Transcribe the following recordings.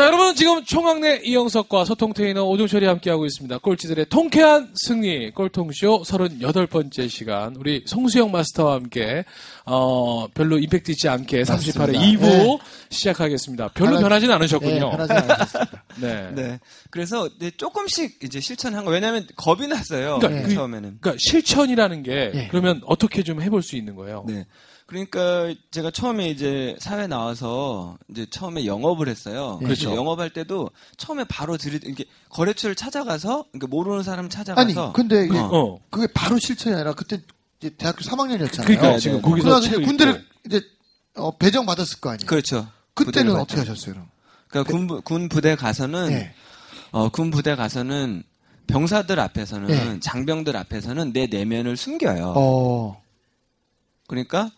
자, 여러분 지금 총학내 이영석과 소통 테이너 오종철이 함께하고 있습니다. 꼴찌들의 통쾌한 승리 꼴통쇼 38번째 시간 우리 송수영 마스터와 함께 어, 별로 임팩트 있지 않게 38회 맞습니다. 2부 네. 시작하겠습니다. 별로 변하- 변하진 않으셨군요. 네, 않았습니다. 네. 네. 그래서 조금씩 이제 실천한 거. 왜냐면 겁이 났어요. 그러니까 그- 처음에는. 그러니까 실천이라는 게 예. 그러면 어떻게 좀 해볼 수 있는 거예요? 네. 그러니까 제가 처음에 이제 사회 나와서 이제 처음에 영업을 했어요. 그렇죠. 그래서 영업할 때도 처음에 바로 들이 이렇게 거래처를 찾아가서 그러니까 모르는 사람 아니, 찾아가서 근데 이게 어. 그게 바로 실천이 아니라 그때 이제 대학교 3학년이었잖아요. 그러니까 네, 지금 네. 거기서 그러다 이제 군대를. 이제 어, 배정 받았을 거 아니에요. 그렇죠. 그때는 어떻게. 하셨어요? 그럼? 그러니까 군, 부- 군 부대 가서는 예. 어, 군 부대 가서는 병사들 앞에서는 예. 장병들 앞에서는 내 내면을 숨겨요. 어, 그러니까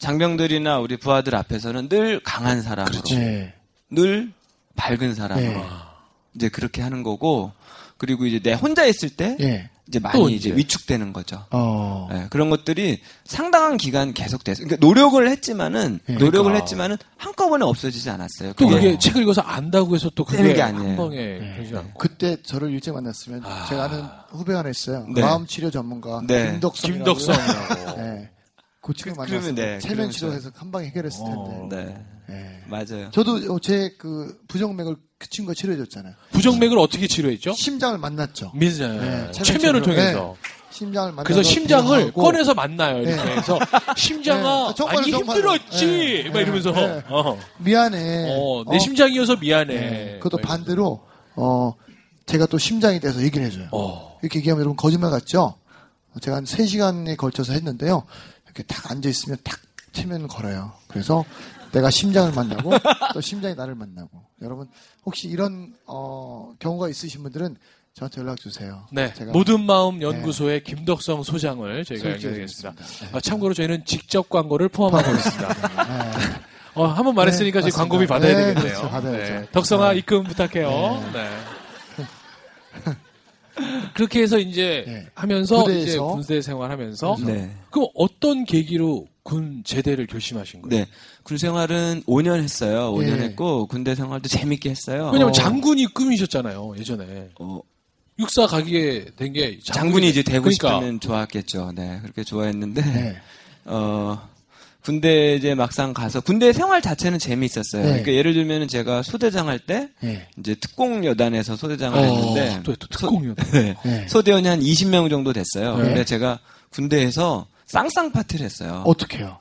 장병들이나 우리 부하들 앞에서는 늘 강한 사람으로, 예. 늘 밝은 사람으로 예. 이제 그렇게 하는 거고 그리고 이제 내 혼자 있을 때 예. 이제 또 많이 이제. 이제 위축되는 거죠. 어. 예, 그런 것들이 상당한 기간 계속됐어요. 그러니까 노력을 했지만은 예. 노력을 그러니까. 했지만은 한꺼번에 없어지지 않았어요. 또 그게 그게 책을 읽어서 안다고 해서 또 그게 게한 아니에요. 방에 되지 않고. 그때 저를 일찍 만났으면 제가 아는 후배가 하나 있어요. 네. 마음 치료 전문가 네. 김덕성. 김덕성이라고. 네. 그 친구 그- 만났으면 그러면 네, 체면 치료해서 한 방에 해결했을 텐데. 네 예. 맞아요. 저도 제 그 부정맥을 그 친구가 치료해줬잖아요. 부정맥을 어떻게 치료했죠? 심장을 만났죠. 민자 네, 체면을 체면 통해서. 심장을 만나서 그래서 심장을 비교하고 꺼내서 만나요. 이렇게 네. 해서 심장아 네, 정말로, 많이 정말로. 힘들었지 네, 막 이러면서 네. 어, 미안해. 어, 내 어, 심장이어서 미안해. 네. 그것도. 반대로 어 제가 또 심장이 돼서 얘기를 해줘요. 어. 이렇게 얘기하면 여러분 거짓말 같죠? 제가 한 3시간에 걸쳐서 했는데요. 이렇게 딱 앉아 있으면 탁 체면을 걸어요. 그래서 내가 심장을 만나고 또 심장이 나를 만나고 여러분 혹시 이런 어, 경우가 있으신 분들은 저한테 연락 주세요. 네, 모든 마음 연구소의 김덕성 소장을 저희가 연결하겠습니다. 아, 참고로 저희는 직접 광고를 포함하고 있습니다. 네. 어, 한 번 말했으니까 네, 지금 광고비. 받아야 네, 되겠네요. 그렇죠, 받아야죠. 네, 덕성아 네. 입금 부탁해요. 네. 그렇게 해서 이제 네. 하면서 부대에서. 이제 군대 생활하면서 네. 그럼 어떤 계기로 군 제대를 결심하신 거예요? 네. 군 생활은 5년 했어요. 5년 예. 했고 군대 생활도 재밌게 했어요. 왜냐면 어. 장군이 꿈이셨잖아요 예전에 어, 육사 가게 된 게 장군이 이제 되고 그러니까. 싶으면 좋았겠죠. 네. 그렇게 좋아했는데 네. 어 군대 이제 막상 가서 군대 생활 자체는 재미있었어요. 네. 그러니까 예를 들면 제가 소대장 할때 네. 이제 특공 여단에서 소대장을 어, 했는데 또, 또 특공이요. 네. 네. 소대원이 한 20명 정도 됐어요. 네. 근데 제가 군대에서 쌍쌍 파티를 했어요. 어떻게 해요?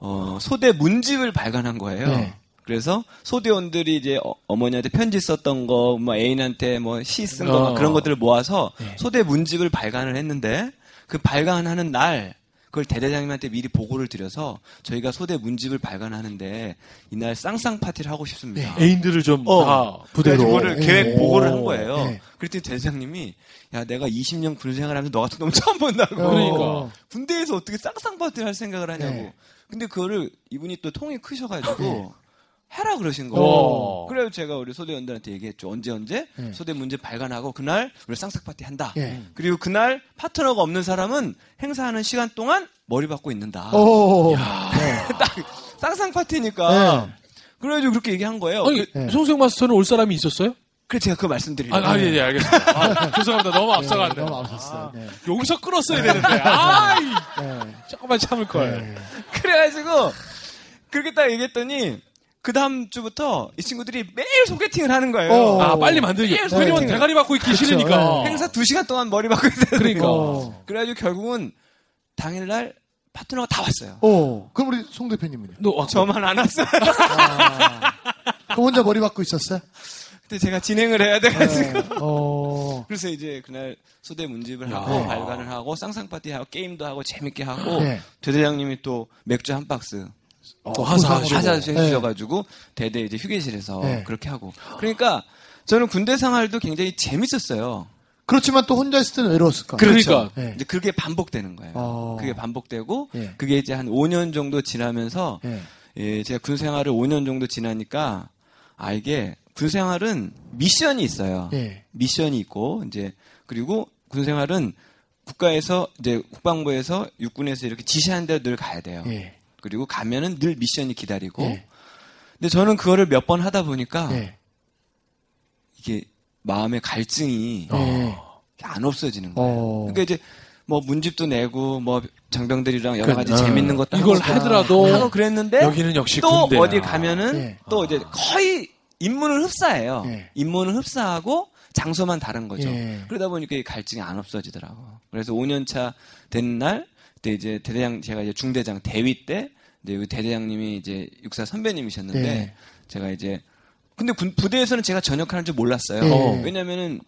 어, 소대 문집을 발간한 거예요. 네. 그래서 소대원들이 이제 어, 머니한테 편지 썼던 거, 뭐 애인한테 뭐 시 쓴 거, 어. 막 그런 것들을 모아서 네. 소대 문집을 발간을 했는데 그 발간하는 날 그걸 대대장님한테 미리 보고를 드려서 저희가 소대 문집을 발간하는데 이날 쌍쌍 파티를 하고 싶습니다. 애인들을 좀다 어. 부대로 그거를 네. 계획 보고를 한 오. 거예요. 네. 그랬더니 대대장님이 야 내가 20년 군 생활하면서 너 같은 놈 처음 본다고. 그러니까. 군대에서 어떻게 쌍쌍 파티를 할 생각을 하냐고. 네. 근데 그거를 이분이 또 통이 크셔가지고 해라 그러신 거예요. 어. 그래서 제가 우리 소대원들한테 얘기했죠. 언제 언제 네. 소대 문제 발간하고 그날 우리 쌍쌍 파티 한다. 예. 그리고 그날 파트너가 없는 사람은 행사하는 시간 동안 머리 받고 있는다. 오. 딱 쌍쌍 파티니까. 네. 그래가지고 그렇게 얘기한 거예요. 아니 그, 네. 송생 마스터는 올 사람이 있었어요? 그래서 제가 그거 말씀드리려고. 아, 아, 예, 예, 알겠습니다. 아, 죄송합니다. 너무 네, 앞서갔네. 너무 앞섰어요. 네. 여기서 끌었어야 되는데. 아이, 네. 조금만 참을 걸. 네. 그래가지고 그렇게 딱 얘기했더니 그 다음 주부터 이 친구들이 매일 소개팅을 하는 거예요. 어. 아, 빨리 만들기. 네. 왜냐면 대가리 받고 있기 싫으니까. 네. 행사 두 시간 동안 머리 박고 있어요. 그러니까. 어. 그래가지고 결국은 당일날 파트너가 다 왔어요. 어, 그럼 우리 송 대표님은요? 너. 저만 안 왔어요. 아, 그럼 혼자 머리 박고 있었어요? 근데 제가 진행을 해야 돼가지고. 어, 그래서 이제 그날 소대 문집을 야. 하고 발간을 하고 쌍쌍 파티 하고 게임도 하고 재밌게 하고 네. 대대장님이 또 맥주 한 박스 또 하사하시고. 하자 네. 해주셔가지고 대대 이제 휴게실에서 네. 그렇게 하고 그러니까 저는 군대 생활도 굉장히 재밌었어요. 그렇지만 또 혼자 있을 때는 외로웠을 거예요. 그러니까. 네. 이제 그게 반복되는 거예요. 어. 그게 반복되고 예. 그게 이제 한 5년 정도 지나면서 예. 예, 제가 군 생활을 5년 정도 지나니까 아 이게 군 생활은 미션이 있어요. 예. 미션이 있고 이제 그리고 군 생활은 국가에서 이제 국방부에서 육군에서 이렇게 지시하는 대로 늘 가야 돼요. 예. 그리고 가면은 늘 미션이 기다리고. 예. 근데 저는 그거를 몇 번 하다 보니까 예. 이게 마음의 갈증이 예. 안 없어지는 거예요. 어. 그러니까 이제 뭐 문집도 내고 뭐 장병들이랑 여러 가지 그, 재밌는 것도 이걸 하고 하더라도 하고 그랬는데 여기는 역시 또 군대야. 어디 가면은 예. 또 이제 거의 인문을 흡사해요. 예. 인문을 흡사하고 장소만 다른 거죠. 예. 그러다 보니까 이 갈증이 안 없어지더라고. 그래서 5년 차 된 날, 그때 이제 대대장 제가 이제 중대장 대위 때, 이제 우리 대대장님이 이제 육사 선배님이셨는데 예. 제가 이제 근데 군- 부대에서는 제가 전역하는 줄 몰랐어요. 예. 왜냐면은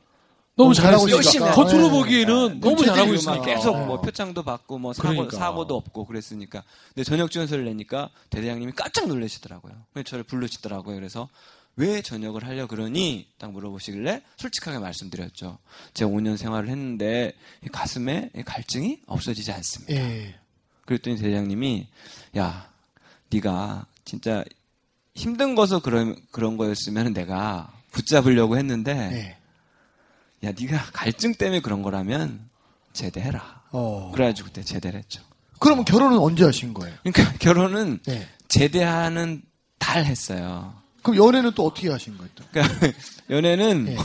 너무 너무 잘하고 있으니까. 겉으로 예. 보기에는 너무 군체들이 잘하고 막 있으니까. 계속 어. 뭐 표창도 받고 뭐 사고, 그러니까. 사고도 없고 그랬으니까. 근데 전역 지원서를 내니까 대대장님이 깜짝 놀라시더라고요. 그래서 저를 부르시더라고요. 그래서 왜 전역을 하려 그러니 딱 물어보시길래 솔직하게 말씀드렸죠. 제가 5년 생활을 했는데 이 가슴에 이 갈증이 없어지지 않습니다. 예. 그랬더니 대장님이 야 네가 진짜 힘든 거서 그런 그런 거였으면 내가 붙잡으려고 했는데 예. 야 네가 갈증 때문에 그런 거라면 제대해라. 어. 그래가지고 그때 제대를 했죠. 그러면 결혼은 언제 하신 거예요? 그러니까 결혼은 예. 제대하는 달 했어요. 그럼 연애는 또 어떻게 하신 거예요? 또? 그러니까 연애는 예.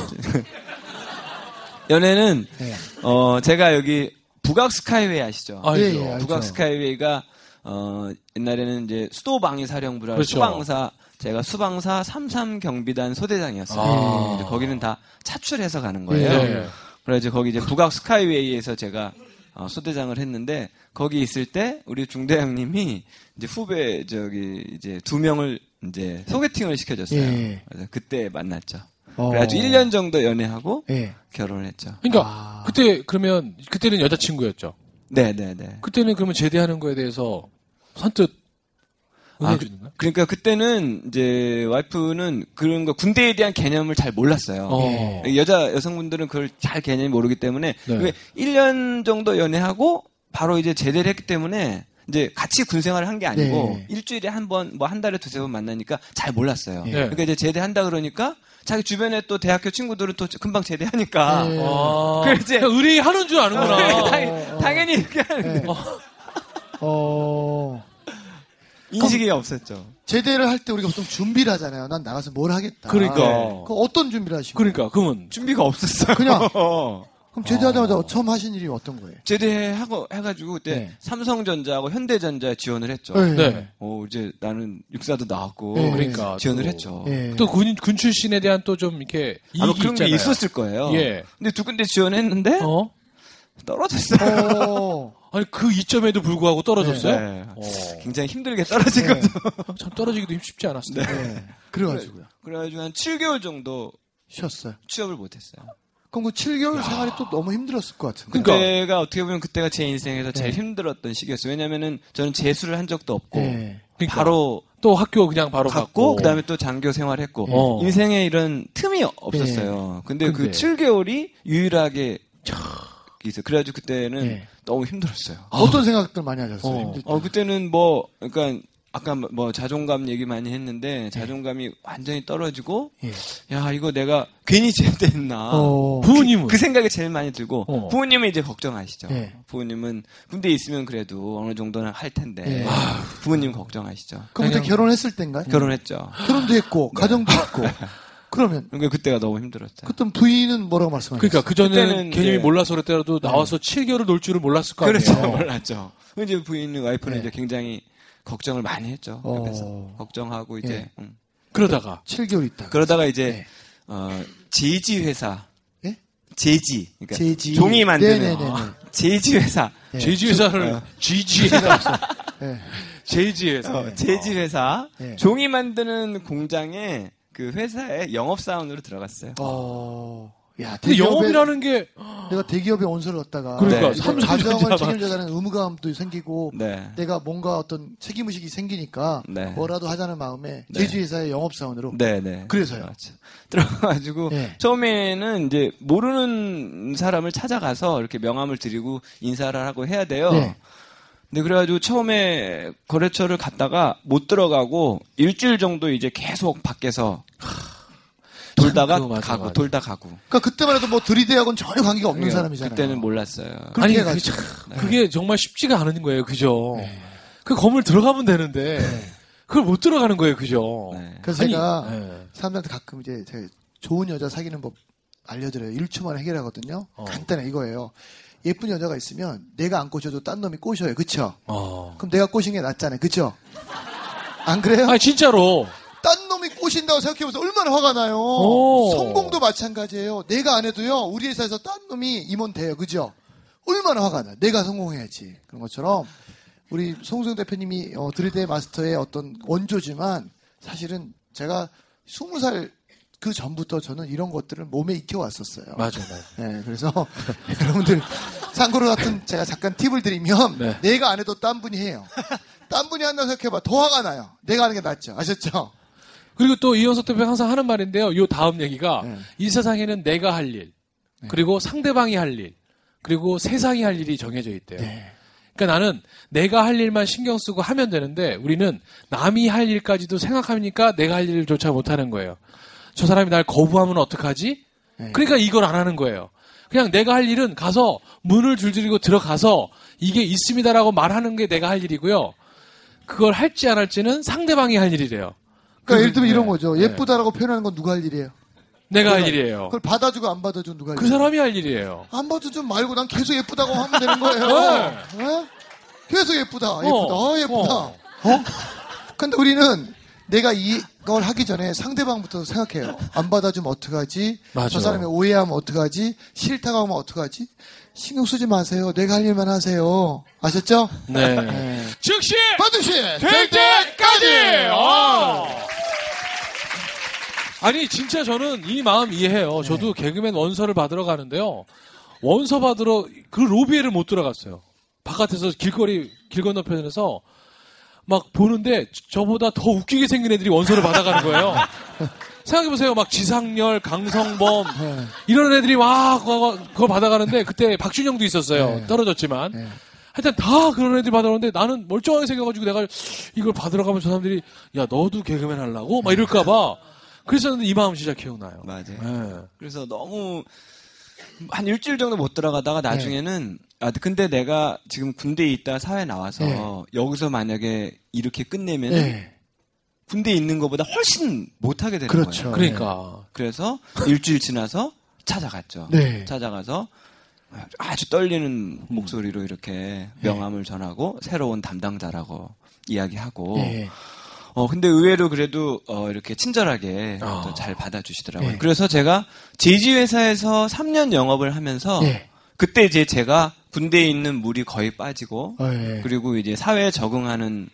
연애는 예. 어 제가 여기 북악 스카이웨이 아시죠? 알죠. 예, 예. 북악 스카이웨이가 어 옛날에는 이제 수도 방위 사령부라 그렇죠. 수방사 제가 수방사 33 경비단 소대장이었어요. 아. 이제 거기는 다 차출해서 가는 거예요. 예. 그래서 거기 이제 북악 스카이웨이에서 제가 어, 소대장을 했는데 거기 있을 때 우리 중대장님이 이제 후배 저기 이제 두 명을 이제 소개팅을 시켜줬어요. 예. 그래서 그때 만났죠. 어. 그래가지고 1년 정도 연애하고 예. 결혼을 했죠. 그러니까 아. 그때 그러면 그때는 여자친구였죠. 네네네. 그때는 그러면 제대하는 거에 대해서 선뜻 아, 그? 그러니까 그때는 이제 와이프는 그런 거 군대에 대한 개념을 잘 몰랐어요. 어. 여자 여성분들은 그걸 잘 개념이 모르기 때문에 네. 그게 1년 정도 연애하고 바로 이제 제대를 했기 때문에 이제 같이 군 생활을 한 게 아니고 네. 일주일에 한 번 뭐 한 달에 두세 번 만나니까 잘 몰랐어요. 네. 그러니까 이제 제대한다 그러니까 자기 주변에 또 대학교 친구들은 또 금방 제대하니까 네. 아, 그래, 이제- 그냥 의리하는 줄 아는구나. 당연히, 당연히 이렇게 하는 어. 인식이 없었죠. 제대를 할 때 우리가 보통 준비를 하잖아요. 난 나가서 뭘 하겠다. 그러니까. 그 어떤 준비를 하시고? 그러니까 그러면 준비가 없었어요. 그냥? 어. 그럼 제대하자마자 처음 하신 일이 어떤 거예요? 제대하고 해가지고 그때 네. 삼성전자하고 현대전자에 지원을 했죠. 네. 어 이제 나는 육사도 나왔고 네. 그러니까 지원을 또- 했죠. 예. 또 군, 군 출신에 대한 또 좀 이렇게 이익이 아마 그런 게 있잖아요. 있었을 거예요. 예. 근데 두 군데 지원했는데 어? 떨어졌어요. 어. 아니 그 이점에도 불구하고 떨어졌어요? 네. 어, 굉장히 힘들게 떨어진 네. 거죠. 참 떨어지기도 쉽지 않았을 텐데. 네. 그래가지고요. 그래가지고 한 7개월 정도 쉬었어요. 취업을 못했어요. 그럼 그 7개월 생활이 또 너무 힘들었을 것 같은데. 그러니까. 그때가 어떻게 보면 그때가 제 인생에서 제일 네. 힘들었던 시기였어요. 왜냐면은 저는 재수를 한 적도 없고 네. 그러니까 바로 또 학교 그냥 바로 갔고 갔고 그다음에 또 장교 생활했고 어. 인생에 이런 틈이 없었어요. 근데, 그 근데. 7개월이 유일하게 있어. 그래가지고 그때는 네. 너무 힘들었어요. 어떤 생각들 많이 하셨어요? 어. 어 그때는 뭐 그러니까 아까 뭐 자존감 얘기 많이 했는데 자존감이 완전히 떨어지고 예. 야 이거 내가 괜히 제대했나 어. 부모님은 그 생각이 제일 많이 들고 어. 부모님은 이제 걱정하시죠. 예. 부모님은 군대에 있으면 그래도 어느 정도는 할 텐데 예. 부모님 걱정하시죠. 그럼 그때 결혼했을 때인가요? 결혼했죠. 결혼도 했고, 가정도 있고. 그러면, 그러니까 그때가 너무 힘들었죠. 그때 부인은 뭐라고 말씀하셨어요? 그러니까 그 전에는 개념이 이제- 몰라서 그랬더라도 나와서 7개월을 놀 줄을 몰랐을 거 아니에요. 그렇죠. 몰랐죠. 이제 부인 와이프는 네. 이제 굉장히 걱정을 많이 했죠. 어. 옆에서 걱정하고 이제 예. 음. 그러다가 7개월 있다가. 그러다가 이제 네. 어, 제지 회사 예? 제지 그러니까 제지. 종이 만드는. 어, 제지 회사. 예. 제지 회사를 어. GG에다 예. 제지 회사. 어, 제지 회사. 예. 종이 만드는 공장에 그 회사에 영업 사원으로 들어갔어요. 어, 야, 근데 영업이라는 게 내가 대기업에 온서를 넣었다가 그러니까 네. 삼 가정을 책임져가는 의무감도 생기고 네. 내가 뭔가 어떤 책임 의식이 생기니까 네. 뭐라도 하자는 마음에 네. 제주회사의 영업 사원으로 네네. 그래서요. 맞죠. 들어가가지고 예. 처음에는 이제 모르는 사람을 찾아가서 이렇게 명함을 드리고 인사를 하고 해야 돼요. 네. 근데 그래가지고 처음에 거래처를 갔다가 못 들어가고 일주일 정도 이제 계속 밖에서 돌다가 그거 맞아, 가고 맞아. 돌다 가고. 그러니까 그때만 해도 뭐 들이대하고는 전혀 관계가 없는 사람이잖아요. 그때는 몰랐어요. 아니. 그게, 참- 그게 정말 쉽지가 않은 거예요, 그죠? 네. 그 건물 들어가면 되는데, 그걸 못 들어가는 거예요, 그죠? 네. 그래서 아니, 제가 네. 사람들한테 가끔 이제 제가 좋은 여자 사귀는 법 알려드려요. 1초 만에 해결하거든요. 어. 간단해 이거예요. 예쁜 여자가 있으면 내가 안 꼬셔도 딴 놈이 꼬셔요. 그쵸? 어. 그럼 내가 꼬신 게 낫잖아요. 그쵸? 안 그래요? 아니, 진짜로. 꼬신다고 생각해보세요. 얼마나 화가 나요. 오. 성공도 마찬가지예요. 내가 안 해도요. 우리 회사에서 딴 놈이 임원 돼요. 그죠? 얼마나 화가 나요. 내가 성공해야지. 그런 것처럼 우리 송승 대표님이 어, 드리데 마스터의 어떤 원조지만 사실은 제가 20살 그 전부터 저는 이런 것들을 몸에 익혀왔었어요. 맞아, 맞아. 네, 그래서 여러분들 참고로 같은 제가 잠깐 팁을 드리면 네. 내가 안 해도 딴 분이 해요. 딴 분이 한다고 생각해봐. 더 화가 나요. 내가 하는 게 낫죠. 아셨죠? 그리고 또 이현석 대표 항상 하는 말인데요. 요 다음 얘기가 네. 이 세상에는 내가 할 일, 그리고 상대방이 할 일, 그리고 세상이 할 일이 정해져 있대요. 네. 그러니까 나는 내가 할 일만 신경 쓰고 하면 되는데 우리는 남이 할 일까지도 생각하니까 내가 할 일조차 못 하는 거예요. 저 사람이 날 거부하면 어떡하지? 네. 그러니까 이걸 안 하는 거예요. 그냥 내가 할 일은 가서 문을 줄줄이고 들어가서 이게 있습니다라고 말하는 게 내가 할 일이고요. 그걸 할지 안 할지는 상대방이 할 일이래요. 그러니까 예를 들면 네. 이런 거죠. 네. 예쁘다라고 표현하는 건 누가 할 일이에요? 내가 할 일이에요. 그걸 받아주고 안 받아주고 누가 할 그 일이에요? 사람이 할 일이에요. 안 받아주지 말고 난 계속 예쁘다고 하면 되는 거예요. 네. 어? 계속 예쁘다, 예쁘다, 어, 어, 예쁘다. 어. 어? 근데 우리는 내가 이걸 하기 전에 상대방부터 생각해요. 안 받아주면 어떡하지? 맞아. 저 사람이 오해하면 어떡하지? 싫다고 하면 어떡하지? 신경 쓰지 마세요. 내가 할 일만 하세요. 아셨죠? 네. 네. 즉시 반드시 될 때까지. 어. 아니 진짜 저는 이 마음 이해해요. 저도 개그맨 원서를 받으러 가는데요. 원서 받으러 그 로비에를 못 들어갔어요. 바깥에서 길거리 길 건너편에서 막 보는데 저보다 더 웃기게 생긴 애들이 원서를 받아가는 거예요. 생각해보세요. 막 지상렬, 강성범 네. 이런 애들이 막 그거, 그거 받아가는데 그때 박준영도 있었어요. 네. 떨어졌지만 네. 하여튼 다 그런 애들이 받아오는데 나는 멀쩡하게 생겨가지고 내가 이걸 받으러 가면 저 사람들이 야 너도 개그맨 하려고 막 이럴까봐 그랬었는데 이 마음 진짜 기억나요. 맞아요. 네. 그래서 너무 한 일주일 정도 못 들어가다가 나중에는 아 근데 내가 지금 군대에 있다 사회 나와서 네. 여기서 만약에 이렇게 끝내면 네. 군대에 있는 것보다 훨씬 못하게 되는 그렇죠. 거예요. 그러니까 그래서 일주일 지나서 찾아갔죠. 네. 찾아가서 아주 떨리는 목소리로 이렇게 명함을 전하고 새로운 담당자라고 이야기하고 네. 어 근데 의외로 그래도 어 이렇게 친절하게 아. 또잘 받아주시더라고요. 네. 그래서 제가 제지 회사에서 3년 영업을 하면서 네. 그때 이제 제가 군대에 있는 물이 거의 빠지고 어, 예. 그리고 이제 사회에 적응하는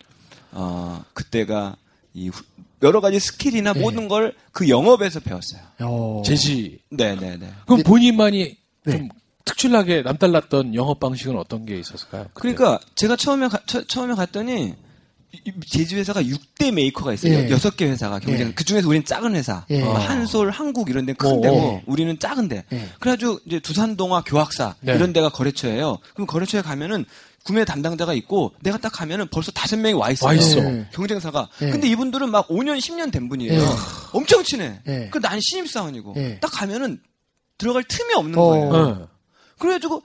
어 그때가 이 후- 여러 가지 스킬이나 네. 모든 걸 그 영업에서 배웠어요. 어. 제지. 네네네. 그럼 네. 본인만이 네. 좀 특출나게 남달랐던 영업 방식은 어떤 게 있었을까요? 그때? 그러니까 제가 처음에 가, 처 음에 갔더니 이- 이 제지 회사가 6대 메이커가 있어요. 예. 여섯 개 회사가 경쟁. 예. 그 중에서 우리는 작은 회사. 예. 뭐 한솔, 한국 이런 데는 어, 큰 데고 어. 우리는 작은데. 예. 그래가지고 이제 두산동아 교학사 네. 이런 데가 거래처예요. 그럼 거래처에 가면은 구매 담당자가 있고 내가 딱 가면은 벌써 다섯 명이 와 있어요. 와 있어. 예. 경쟁사가. 예. 근데 이분들은 막 5년, 10년 된 분이에요. 예. 엄청 친해. 예. 그난 신입 사원이고. 예. 딱 가면은 들어갈 틈이 없는 어. 거예요. 네. 그래가지고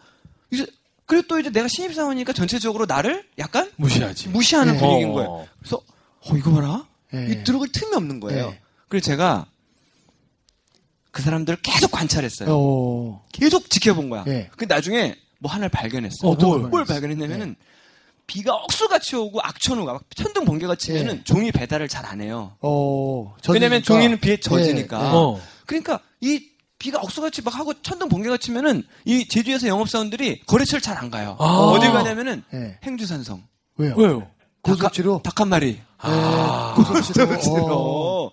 이제 그리고 또 이제 내가 신입 사원이니까 전체적으로 나를 약간 무시하지. 무시하는 예. 분위기인 어. 거예요. 그래서 어 이거 봐라. 예. 이 들어갈 틈이 없는 거예요. 예. 그래서 제가 그 사람들을 계속 관찰했어요. 어. 계속 지켜본 거야. 예. 근데 나중에 뭐 하나를 발견했어요. 어, 뭘 뭘? 발견했냐면은 비가 억수같이 오고 악천후가 막 천둥 번개가 치면은 예. 종이 배달을 잘 안 해요. 어. 왜냐면 젖으니까. 종이는 비에 젖으니까. 예, 예. 어. 그러니까 이 비가 억수같이 막 하고 천둥 번개가 치면은 이 제주에서 영업사원들이 거래처를 잘 안 가요. 아. 어딜 가냐면은 예. 행주산성. 왜요? 왜요? 고속지로? 닭 한 마리. 아, 고속지로. 어.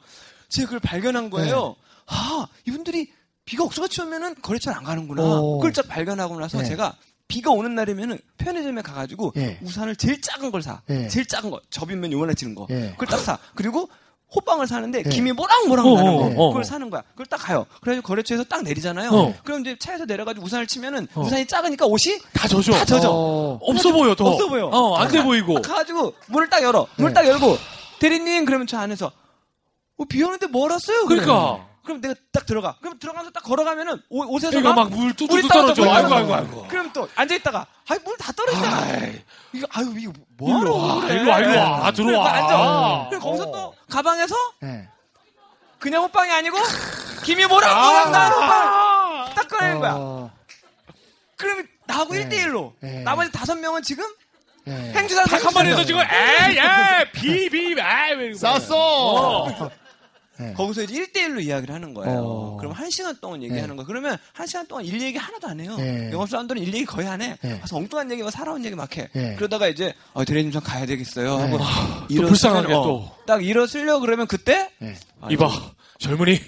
제가 그걸 발견한 거예요. 아, 이분들이 비가 억수같이 오면은 거래처를 안 가는구나. 어. 그걸 딱 발견하고 나서 네. 제가 비가 오는 날이면은 편의점에 가가지고 예. 우산을 제일 작은 걸 사. 예. 제일 작은 거. 접이면 요만해지는 거. 예. 그걸 딱 사. 그리고 호빵을 사는데 예. 김이 모락모락 어, 나는 어, 거. 어. 그걸 사는 거야. 그걸 딱 가요. 그래가지고 거래처에서 딱 내리잖아요. 어. 그럼 이제 차에서 내려가지고 우산을 치면은 우산이 작으니까 옷이 다 젖어. 다 젖어. 어. 없어 보여, 더. 없어 보여. 어, 안돼 보이고. 딱 가가지고 문을 딱 열어. 문을 네. 딱 열고 대리님 그러면 저 안에서 어, 비 오는데 뭘 왔어요? 그래. 그러니까. 그 럼 내가 딱 들어가. 그럼 들어가서 딱 걸어가면은 옷, 옷에서 그러니까 막, 막물 뚝뚝 떨어져. 아이고, 아이고, 아이고. 그럼 또 앉아 있다가 아이 물 다 떨어지잖아. 이거 아유 이거 뭐 하러 일로 와, 그래. 일로 와, 일로 와. 아, 들어와. 앉아. 아. 그럼 거기서 또 가방에서 예. 그냥 호빵이 아니고 김이 뭐라고 모양 나는 호빵을 딱 꺼내는 거야. 어, 그러면 나하고 네. 1대1로 네. 나머지 다섯 명은 지금 예. 행주산 닭한 마리에서 지금, 에이, 에이, 비, 비, 에이, 왜. 쌌어! 거기서 이제 1대1로 이야기를 하는 거예요. 어. 그럼 한 시간 동안 얘기하는 네. 거예요. 그러면 한 시간 동안 일 얘기 하나도 안 해요. 네. 영업사원들은 일 얘기 거의 안 해. 네. 가서 엉뚱한 얘기, 막 살아온 얘기 막 해. 네. 그러다가 이제, 어, 대리님 좀 가야 되겠어요. 하고, 또 일어서면, 불쌍하게 어, 또. 딱 일어서려고 그러면 그때, 예. 아, 이봐, 젊은이.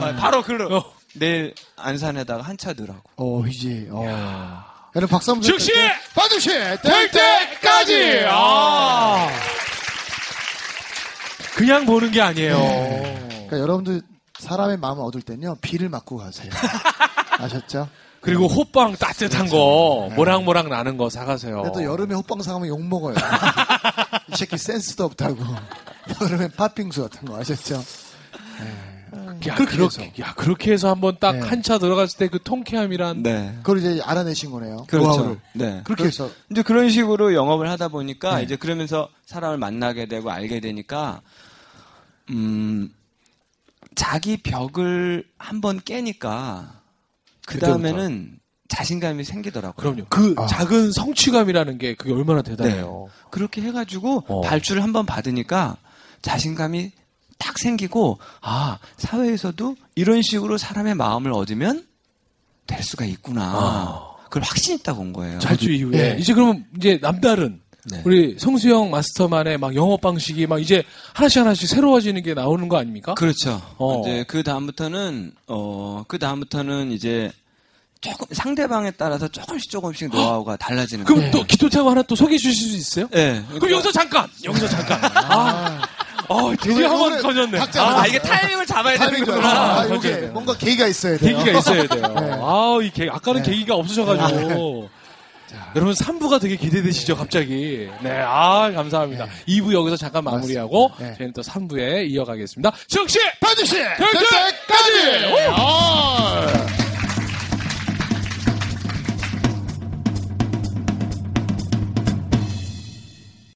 아, 바로 글로, 어. 내일 안산에다가 한 차 넣으라고. 어, 이제, 어. 여러분 박수 한번 즉시! 반드시! 될될 때까지! 아. 그냥 보는 게 아니에요. 그러니까 여러분들 사람의 마음을 얻을 때는요, 비를 맞고 가세요. 아셨죠? 그리고 호빵 따뜻한 거, 모락모락 나는 거 사가세요. 또 여름에 호빵 사가면 욕 먹어요. 이 새끼 센스도 없다고. 여름에 팥빙수 같은 거 아셨죠? 야, 그렇게 그렇게, 해서. 야, 그렇게 해서 한번 딱 네. 한차 들어갔을 때 그 통쾌함이란. 네. 그걸 이제 알아내신 거네요. 그렇죠. 네. 그렇게 해서. 이제 그런 식으로 영업을 하다 보니까 네. 이제 그러면서 사람을 만나게 되고 알게 되니까 음 자기 벽을 한번 깨니까 그 다음에는 자신감이 생기더라고요. 그럼요. 그 아. 작은 성취감이라는 게 그게 얼마나 대단해요. 그렇게 해가지고 어. 발주를 한번 받으니까 자신감이 딱 생기고 아 사회에서도 이런 식으로 사람의 마음을 얻으면 될 수가 있구나. 아. 그걸 확신 있다고 온 거예요. 잘주 이후에 네. 이제 그러면 이제 남다른 네. 우리 성수형 마스터만의 막 영업 방식이 막 이제 하나씩 하나씩 새로워지는 게 나오는 거 아닙니까? 그렇죠. 어. 이제 그 다음부터는 어그 다음부터는 이제 조금 상대방에 따라서 조금씩 조금씩 노하우가 달라지는 그럼 거예요. 또 기토차고 하나 또 소개해 주실 수 있어요? 네. 그럼 여기서 잠깐! 여기서 잠깐! 아, 어, 드디어 한번 터졌네. 아, 이게 타이밍을 잡아야 되는구나. 아, 아, 이게 뭔가 계기가 있어야 돼요. 계기가 있어야 돼요. 네. 아, 이 계, 아까는 네. 계기가 없으셔가지고. 자, 여러분 3부가 되게 기대되시죠, 갑자기. 네, 아, 감사합니다. 네. 2부 여기서 잠깐 마무리하고 네. 저희는 또 3부에 이어가겠습니다. 즉시 반드시 결정까지.